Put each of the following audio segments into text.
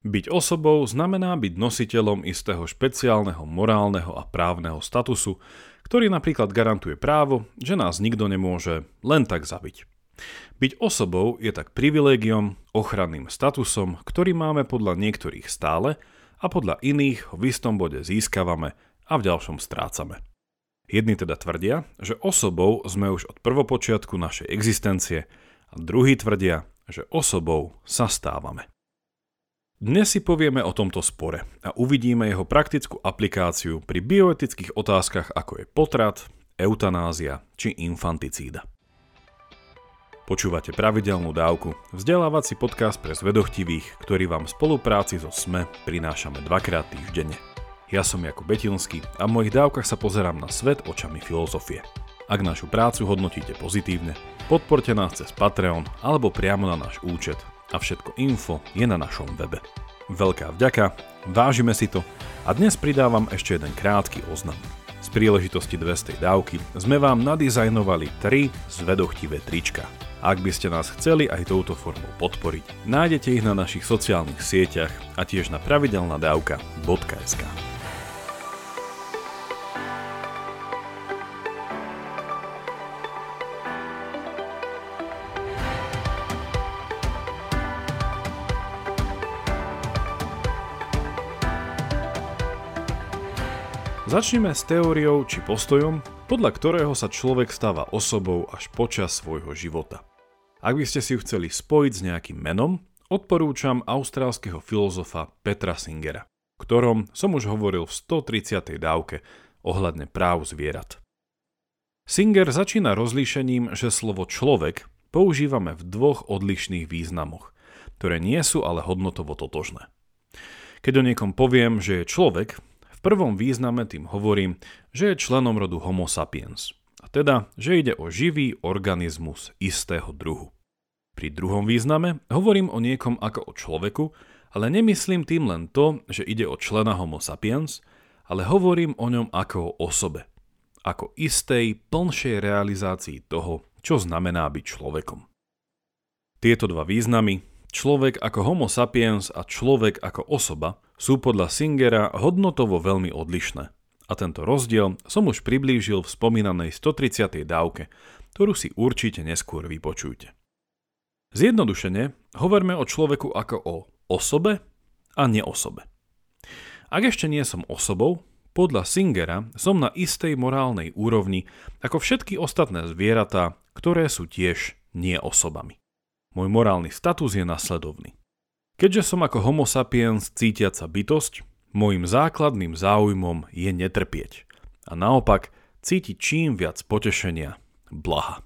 Byť osobou znamená byť nositeľom istého špeciálneho morálneho a právneho statusu, ktorý napríklad garantuje právo, že nás nikto nemôže len tak zabiť. Byť osobou je tak privilégiom, ochranným statusom, ktorý máme podľa niektorých stále a podľa iných v istom bode získavame a v ďalšom strácame. Jedni teda tvrdia, že osobou sme už od prvopočiatku našej existencie a druhí tvrdia, že osobou sa stávame. Dnes si povieme o tomto spore a uvidíme jeho praktickú aplikáciu pri bioetických otázkach ako je potrat, eutanázia či infanticída. Počúvate pravidelnú dávku, vzdelávací podcast pre zvedochtivých, ktorý vám v spolupráci so SME prinášame dvakrát týždenne. Ja som Jakub Betilský a v mojich dávkach sa pozerám na svet očami filozofie. Ak našu prácu hodnotíte pozitívne, podporte nás cez Patreon alebo priamo na náš účet a všetko info je na našom webe. Veľká vďaka, vážime si to a dnes pridávam ešte jeden krátky oznam. Z príležitosti 200 dávky sme vám nadizajnovali 3 zvedochtivé trička. Ak by ste nás chceli aj touto formou podporiť, nájdete ich na našich sociálnych sieťach a tiež na pravidelnadavka.sk. Začneme s teóriou či postojom, podľa ktorého sa človek stáva osobou až počas svojho života. Ak by ste si ju chceli spojiť s nejakým menom, odporúčam austrálskeho filozofa Petra Singera, ktorom som už hovoril v 130. dávke ohľadne práv zvierat. Singer začína rozlíšením, že slovo človek používame v dvoch odlišných významoch, ktoré nie sú ale hodnotovo totožné. Keď o niekom poviem, že je človek, prvom význame tým hovorím, že je členom rodu Homo sapiens, a teda, že ide o živý organizmus istého druhu. Pri druhom význame hovorím o niekom ako o človeku, ale nemyslím tým len to, že ide o člena Homo sapiens, ale hovorím o ňom ako o osobe, ako istej, plnšej realizácii toho, čo znamená byť človekom. Tieto dva významy, človek ako Homo sapiens a človek ako osoba, sú podľa Singera hodnotovo veľmi odlišné. A tento rozdiel som už priblížil v spomínanej 130. dávke, ktorú si určite neskôr vypočujte. Zjednodušene hovorme o človeku ako o osobe a neosobe. Ak ešte nie som osobou, podľa Singera som na istej morálnej úrovni ako všetky ostatné zvieratá, ktoré sú tiež nie osobami. Môj morálny status je nasledovný. Keďže som ako homo sapiens cítiaca bytosť, môjim základným záujmom je netrpieť a naopak cítiť čím viac potešenia, blaha.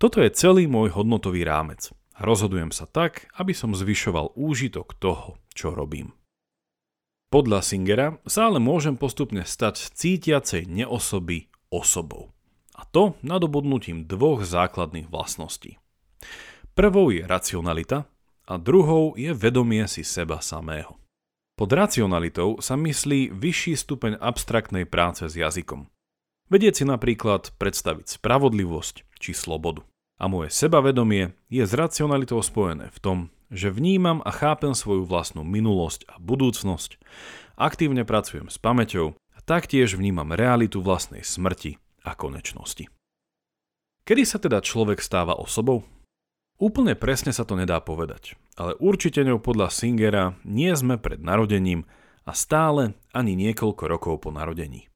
Toto je celý môj hodnotový rámec. Rozhodujem sa tak, aby som zvyšoval úžitok toho, čo robím. Podľa Singera sa ale môžem postupne stať cítiacej neosoby osobou. A to nadobudnutím dvoch základných vlastností. Prvou je racionalita, a druhou je vedomie si seba samého. Pod racionalitou sa myslí vyšší stupeň abstraktnej práce s jazykom. Vedieť si napríklad predstaviť spravodlivosť či slobodu. A moje sebavedomie je s racionalitou spojené v tom, že vnímam a chápem svoju vlastnú minulosť a budúcnosť, aktívne pracujem s pamäťou a taktiež vnímam realitu vlastnej smrti a konečnosti. Kedy sa teda človek stáva osobou? Úplne presne sa to nedá povedať, ale určite ňou podľa Singera nie sme pred narodením a stále ani niekoľko rokov po narodení.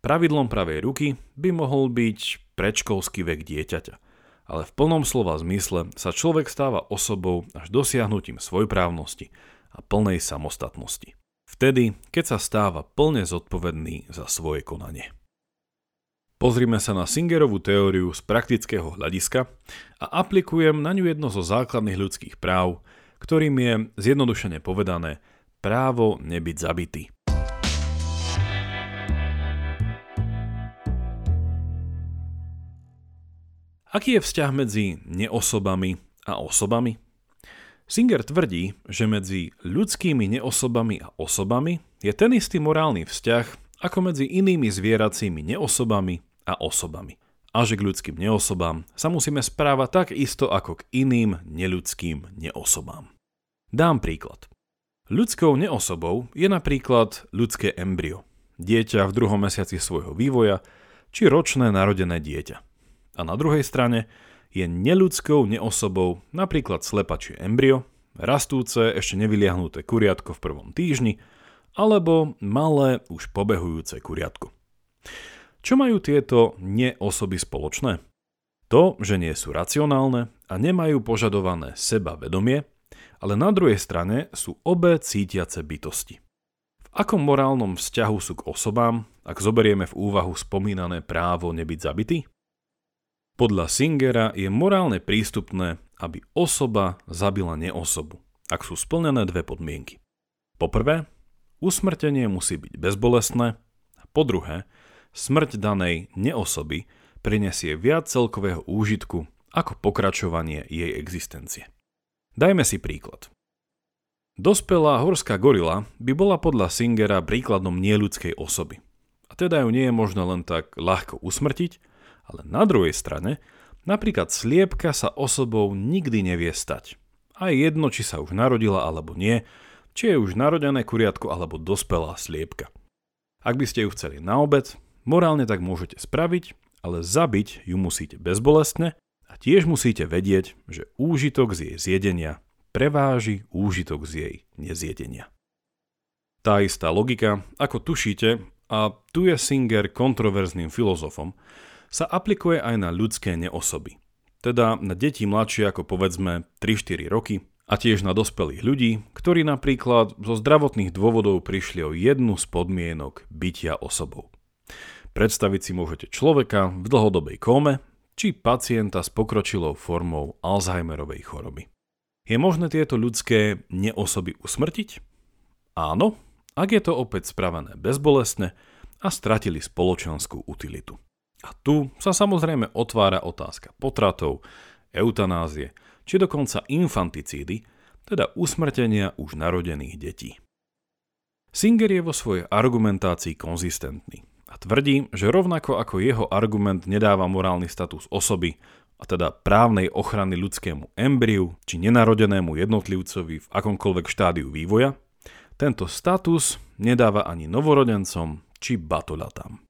Pravidlom pravej ruky by mohol byť predškolský vek dieťaťa, ale v plnom slova zmysle sa človek stáva osobou až dosiahnutím svojprávnosti a plnej samostatnosti. Vtedy, keď sa stáva plne zodpovedný za svoje konanie. Pozrime sa na Singerovú teóriu z praktického hľadiska a aplikujem na ňu jedno zo základných ľudských práv, ktorým je, zjednodušene povedané, právo nebyť zabitý. Aký je vzťah medzi neosobami a osobami? Singer tvrdí, že medzi ľudskými neosobami a osobami je ten istý morálny vzťah ako medzi inými zvieracími neosobami a osobami. A že k ľudským neosobám sa musíme správať tak isto ako k iným neľudským neosobám. Dám príklad. Ľudskou neosobou je napríklad ľudské embryo, dieťa v druhom mesiaci svojho vývoja, či ročné narodené dieťa. A na druhej strane je neľudskou neosobou napríklad slepačie embryo, rastúce ešte nevyliahnuté kuriatko v prvom týždni, alebo malé už pobehujúce kuriatko. Čo majú tieto neosoby spoločné? To, že nie sú racionálne a nemajú požadované seba vedomie, ale na druhej strane sú obe cítiace bytosti. V akom morálnom vzťahu sú k osobám, ak zoberieme v úvahu spomínané právo nebyť zabitý? Podľa Singera je morálne prístupné, aby osoba zabila neosobu, ak sú splnené dve podmienky. Poprvé, usmrtenie musí byť bezbolestné, po druhé, smrť danej neosoby prinesie viac celkového úžitku ako pokračovanie jej existencie. Dajme si príklad. Dospelá horská gorila by bola podľa Singera príkladom nieľudskej osoby. A teda ju nie je možno len tak ľahko usmrtiť, ale na druhej strane, napríklad sliepka sa osobou nikdy nevie stať. A je jedno, či sa už narodila alebo nie, či je už narodené kuriatko alebo dospelá sliepka. Ak by ste ju chceli na obed, morálne tak môžete spraviť, ale zabiť ju musíte bezbolestne a tiež musíte vedieť, že úžitok z jej zjedenia preváži úžitok z jej nezjedenia. Tá istá logika, ako tušíte, a tu je Singer kontroverzným filozofom, sa aplikuje aj na ľudské neosoby. Teda na deti mladšie ako povedzme 3-4 roky a tiež na dospelých ľudí, ktorí napríklad zo zdravotných dôvodov prišli o jednu z podmienok bytia osobou. Predstaviť si môžete človeka v dlhodobej kóme, či pacienta s pokročilou formou Alzheimerovej choroby. Je možné tieto ľudské neosoby usmrtiť? Áno, ak je to opäť spravené bezbolestne a stratili spoločenskú utilitu. A tu sa samozrejme otvára otázka potratov, eutanázie, či dokonca infanticídy, teda usmrtenia už narodených detí. Singer je vo svojej argumentácii konzistentný a tvrdí, že rovnako ako jeho argument nedáva morálny status osoby, a teda právnej ochrany ľudskému embriu či nenarodenému jednotlivcovi v akomkoľvek štádiu vývoja, tento status nedáva ani novorodencom či batolatám.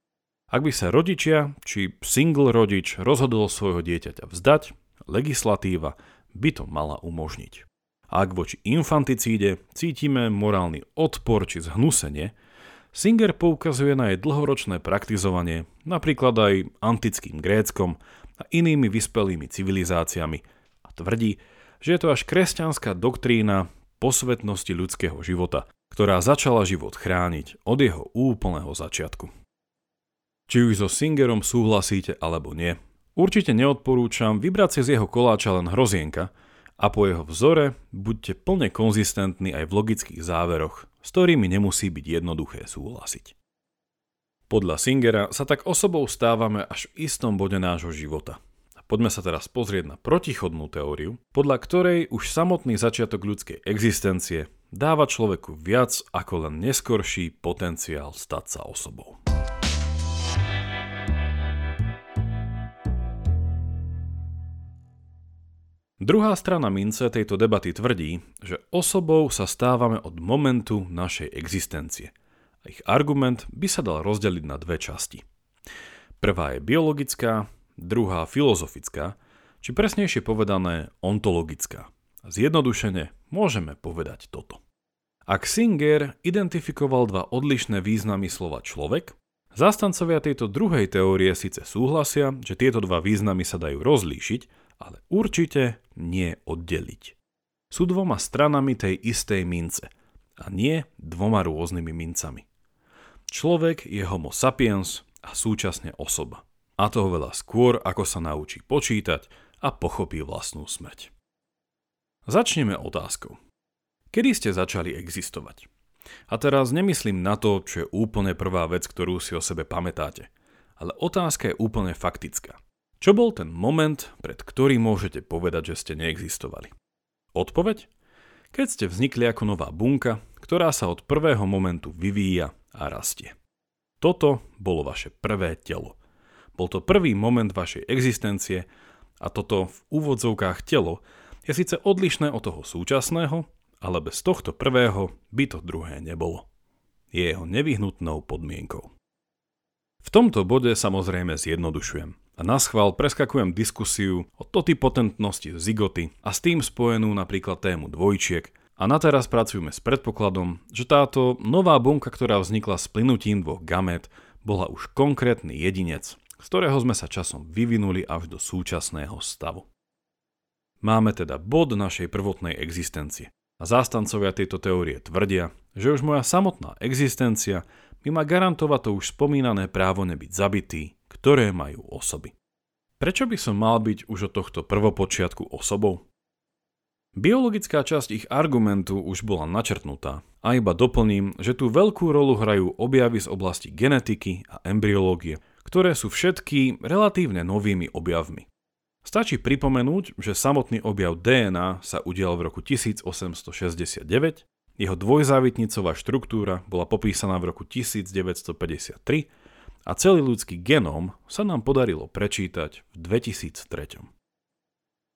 Ak by sa rodičia či single rodič rozhodol svojho dieťaťa vzdať, legislatíva by to mala umožniť. Ak voči infanticíde cítime morálny odpor či zhnusenie, Singer poukazuje na jej dlhoročné praktizovanie, napríklad aj antickým Gréckom a inými vyspelými civilizáciami a tvrdí, že je to až kresťanská doktrína posvetnosti ľudského života, ktorá začala život chrániť od jeho úplného začiatku. Či už so Singerom súhlasíte alebo nie, určite neodporúčam vybrať si z jeho koláča len hrozienka a po jeho vzore buďte plne konzistentní aj v logických záveroch s ktorými nemusí byť jednoduché súhlasiť. Podľa Singera sa tak osobou stávame až v istom bode nášho života. Poďme sa teraz pozrieť na protichodnú teóriu, podľa ktorej už samotný začiatok ľudskej existencie dáva človeku viac ako len neskorší potenciál stať sa osobou. Druhá strana mince tejto debaty tvrdí, že osobou sa stávame od momentu našej existencie. A ich argument by sa dal rozdeliť na dve časti. Prvá je biologická, druhá filozofická, či presnejšie povedané ontologická. Zjednodušene môžeme povedať toto. Ak Singer identifikoval dva odlišné významy slova človek, zastancovia tejto druhej teórie síce súhlasia, že tieto dva významy sa dajú rozlíšiť, ale určite nie oddeliť. Sú dvoma stranami tej istej mince a nie dvoma rôznymi mincami. Človek je homo sapiens a súčasne osoba. A toho veľa skôr, ako sa naučí počítať a pochopí vlastnú smrť. Začneme otázkou. Kedy ste začali existovať? A teraz nemyslím na to, čo je úplne prvá vec, ktorú si o sebe pamätáte. Ale otázka je úplne faktická. Čo bol ten moment, pred ktorým môžete povedať, že ste neexistovali? Odpoveď? Keď ste vznikli ako nová bunka, ktorá sa od prvého momentu vyvíja a rastie. Toto bolo vaše prvé telo. Bol to prvý moment vašej existencie a toto v úvodzovkách telo je síce odlišné od toho súčasného, ale bez tohto prvého by to druhé nebolo. Je jeho nevyhnutnou podmienkou. V tomto bode samozrejme zjednodušujem a na schvál preskakujem diskusiu o totipotentnosti zigoty a s tým spojenú napríklad tému dvojčiek a na teraz pracujeme s predpokladom, že táto nová bunka, ktorá vznikla s plynutím dvoch gamet, bola už konkrétny jedinec, z ktorého sme sa časom vyvinuli až do súčasného stavu. Máme teda bod našej prvotnej existencie. A zástancovia tejto teórie tvrdia, že už moja samotná existencia by ma garantovať to už spomínané právo nebyť zabitý, ktoré majú osoby. Prečo by som mal byť už od tohto prvopočiatku osobou? Biologická časť ich argumentu už bola načrtnutá a iba doplním, že tú veľkú rolu hrajú objavy z oblasti genetiky a embryológie, ktoré sú všetky relatívne novými objavmi. Stačí pripomenúť, že samotný objav DNA sa udial v roku 1869, jeho dvojzávitnicová štruktúra bola popísaná v roku 1953 a celý ľudský genóm sa nám podarilo prečítať v 2003.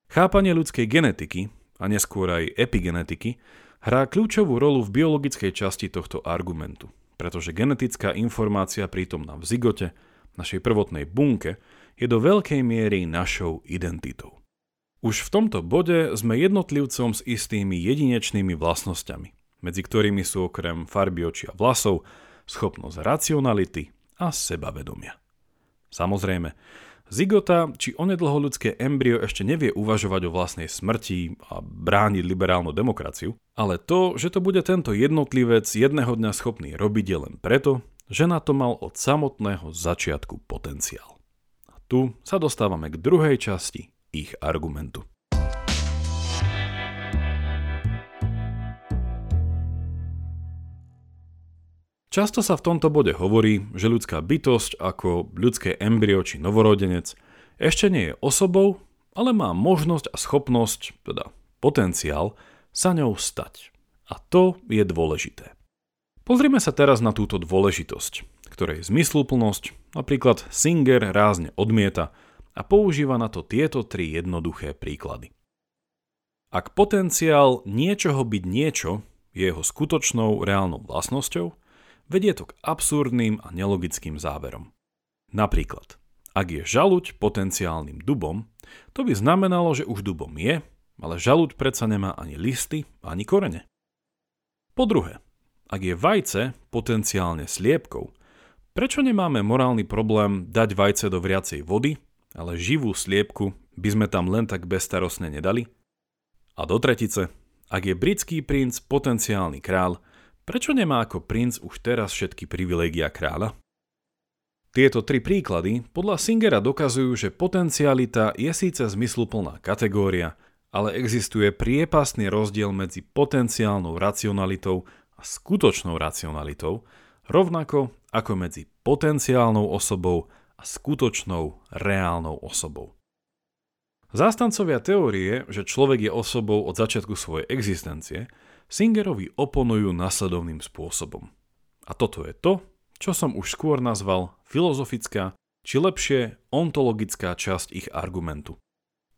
Chápanie ľudskej genetiky a neskôr aj epigenetiky hrá kľúčovú rolu v biologickej časti tohto argumentu, pretože genetická informácia prítomná v zigote, našej prvotnej bunke, je do veľkej miery našou identitou. Už v tomto bode sme jednotlivcom s istými jedinečnými vlastnosťami, medzi ktorými sú okrem farby očia vlasov schopnosť racionality a sebavedomia. Samozrejme, Zigota či onedlho ľudské embryo ešte nevie uvažovať o vlastnej smrti a brániť liberálnu demokraciu, ale to, že to bude tento jednotlivec jedného dňa schopný robiť je len preto, že na to mal od samotného začiatku potenciál. Tu sa dostávame k druhej časti ich argumentu. Často sa v tomto bode hovorí, že ľudská bytosť ako ľudské embryo či novorodenec ešte nie je osobou, ale má možnosť a schopnosť, teda potenciál, sa ňou stať. A to je dôležité. Pozrime sa teraz na túto dôležitosť ktorej zmysluplnosť napríklad Singer rázne odmieta a používa na to tieto tri jednoduché príklady. Ak potenciál niečoho byť niečo je jeho skutočnou reálnou vlastnosťou, vedie to k absurdným a nelogickým záverom. Napríklad, ak je žaluď potenciálnym dubom, to by znamenalo, že už dubom je, ale žaluď predsa nemá ani listy, ani korene. Po druhé, ak je vajce potenciálne sliepkou, Prečo nemáme morálny problém dať vajce do vriacej vody, ale živú sliepku by sme tam len tak bezstarostne nedali? A do tretice, ak je britský princ potenciálny král, prečo nemá ako princ už teraz všetky privilégia kráľa? Tieto tri príklady podľa Singera dokazujú, že potencialita je síce zmysluplná kategória, ale existuje priepasný rozdiel medzi potenciálnou racionalitou a skutočnou racionalitou, rovnako ako medzi potenciálnou osobou a skutočnou reálnou osobou. Zástancovia teórie, že človek je osobou od začiatku svojej existencie, Singerovi oponujú nasledovným spôsobom. A toto je to, čo som už skôr nazval filozofická, či lepšie ontologická časť ich argumentu.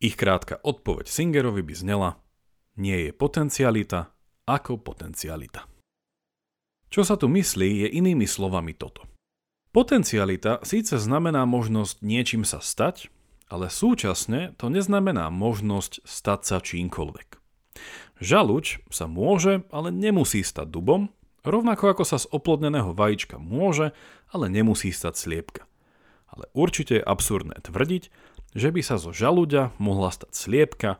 Ich krátka odpoveď Singerovi by znela nie je potencialita ako potencialita. Čo sa tu myslí, je inými slovami toto. Potencialita síce znamená možnosť niečím sa stať, ale súčasne to neznamená možnosť stať sa čímkoľvek. Žaluč sa môže, ale nemusí stať dubom, rovnako ako sa z oplodneného vajíčka môže, ale nemusí stať sliepka. Ale určite je absurdné tvrdiť, že by sa zo žaluďa mohla stať sliepka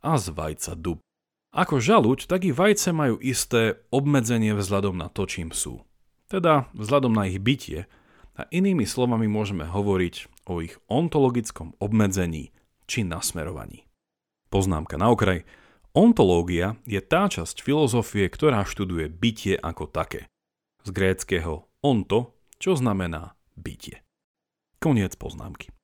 a z vajca dub. Ako žaluď, tak i vajce majú isté obmedzenie vzhľadom na to, čím sú. Teda vzhľadom na ich bytie a inými slovami môžeme hovoriť o ich ontologickom obmedzení či nasmerovaní. Poznámka na okraj. Ontológia je tá časť filozofie, ktorá študuje bytie ako také. Z gréckého onto, čo znamená bytie. Koniec poznámky.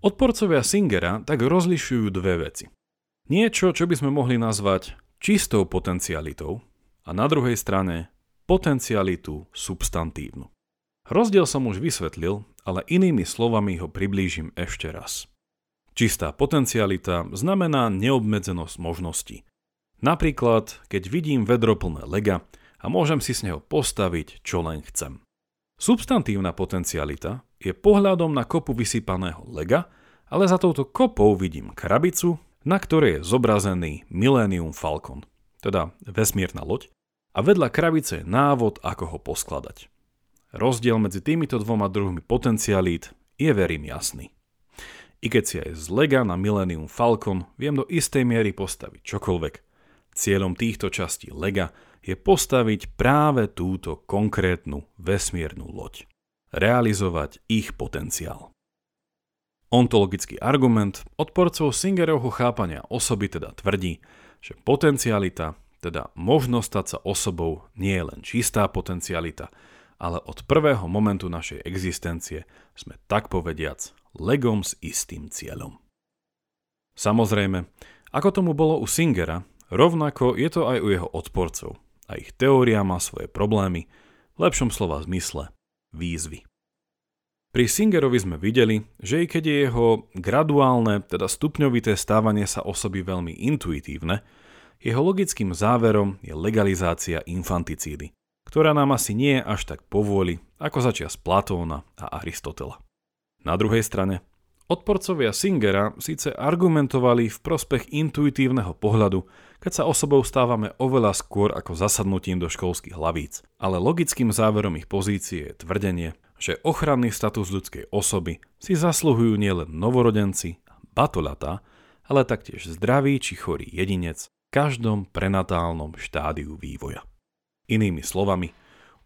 Odporcovia Singera tak rozlišujú dve veci. Niečo, čo by sme mohli nazvať čistou potencialitou a na druhej strane potencialitu substantívnu. Rozdiel som už vysvetlil, ale inými slovami ho priblížim ešte raz. Čistá potencialita znamená neobmedzenosť možností. Napríklad, keď vidím vedro plné lega a môžem si z neho postaviť, čo len chcem. Substantívna potencialita je pohľadom na kopu vysypaného lega, ale za touto kopou vidím krabicu, na ktorej je zobrazený Millennium Falcon, teda vesmírna loď, a vedľa krabice je návod, ako ho poskladať. Rozdiel medzi týmito dvoma druhmi potencialít je verím jasný. I keď si aj z Lega na Millennium Falcon viem do istej miery postaviť čokoľvek, cieľom týchto častí Lega je postaviť práve túto konkrétnu vesmírnu loď. Realizovať ich potenciál. Ontologický argument odporcov Singerovho chápania osoby teda tvrdí, že potencialita teda možnosť stať sa osobou nie je len čistá potencialita, ale od prvého momentu našej existencie sme tak povediac legom s istým cieľom. Samozrejme, ako tomu bolo u Singera, rovnako je to aj u jeho odporcov a ich teória má svoje problémy, v lepšom slova zmysle výzvy. Pri Singerovi sme videli, že i keď je jeho graduálne, teda stupňovité stávanie sa osoby veľmi intuitívne, jeho logickým záverom je legalizácia infanticídy, ktorá nám asi nie je až tak povôli ako začias Platóna a Aristotela. Na druhej strane, odporcovia Singera síce argumentovali v prospech intuitívneho pohľadu, keď sa osobou stávame oveľa skôr ako zasadnutím do školských hlavíc, ale logickým záverom ich pozície je tvrdenie, že ochranný status ľudskej osoby si zasluhujú nielen novorodenci a batoľatá, ale taktiež zdravý či chorý jedinec, každom prenatálnom štádiu vývoja. Inými slovami,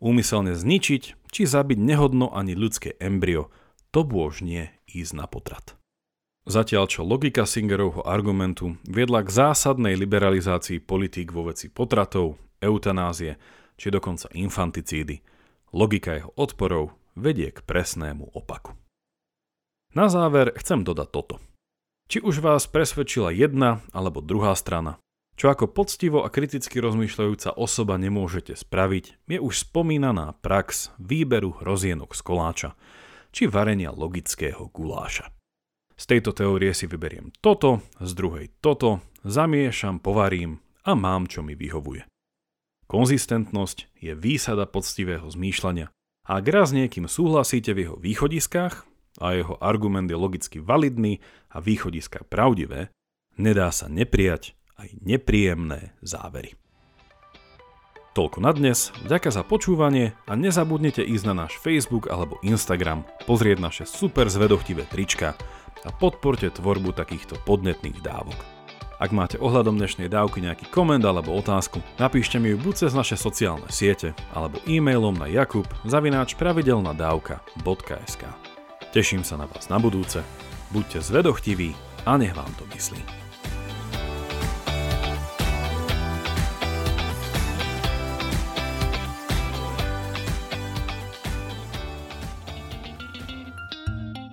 úmyselne zničiť či zabiť nehodno ani ľudské embryo, to bôž nie ísť na potrat. Zatiaľ čo logika Singerovho argumentu viedla k zásadnej liberalizácii politík vo veci potratov, eutanázie či dokonca infanticídy, logika jeho odporov vedie k presnému opaku. Na záver chcem dodať toto. Či už vás presvedčila jedna alebo druhá strana, čo ako poctivo a kriticky rozmýšľajúca osoba nemôžete spraviť, je už spomínaná prax výberu hrozienok z koláča, či varenia logického guláša. Z tejto teórie si vyberiem toto, z druhej toto, zamiešam, povarím a mám, čo mi vyhovuje. Konzistentnosť je výsada poctivého zmýšľania. Ak raz niekým súhlasíte v jeho východiskách a jeho argument je logicky validný a východiska pravdivé, nedá sa neprijať aj nepríjemné závery. Toľko na dnes, ďaká za počúvanie a nezabudnite ísť na náš Facebook alebo Instagram, pozrieť naše super zvedochtivé trička a podporte tvorbu takýchto podnetných dávok. Ak máte ohľadom dnešnej dávky nejaký koment alebo otázku, napíšte mi ju buď cez naše sociálne siete alebo e-mailom na jakub zavináč pravidelnadavka.sk Teším sa na vás na budúce, buďte zvedochtiví a nech vám to myslí.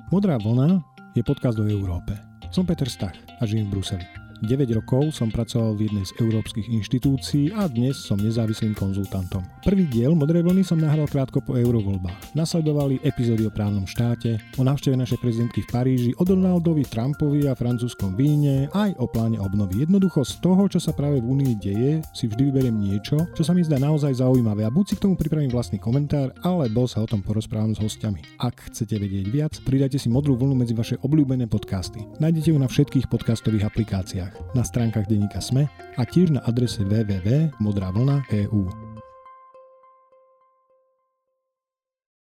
Modrá vlna je podcast o Európe. Som Peter Stach a žijem v Bruseli. 9 rokov som pracoval v jednej z európskych inštitúcií a dnes som nezávislým konzultantom. Prvý diel Modrej vlny som nahral krátko po eurovoľbách. Nasledovali epizódy o právnom štáte, o návšteve našej prezidentky v Paríži, o Donaldovi Trumpovi a francúzskom víne, aj o pláne obnovy. Jednoducho z toho, čo sa práve v Únii deje, si vždy vyberiem niečo, čo sa mi zdá naozaj zaujímavé a buď si k tomu pripravím vlastný komentár, alebo sa o tom porozprávam s hostiami. Ak chcete vedieť viac, pridajte si modrú vlnu medzi vaše obľúbené podcasty. Nájdete ju na všetkých podcastových aplikáciách médiách, na stránkach denníka SME a tiež na adrese www.modravlna.eu.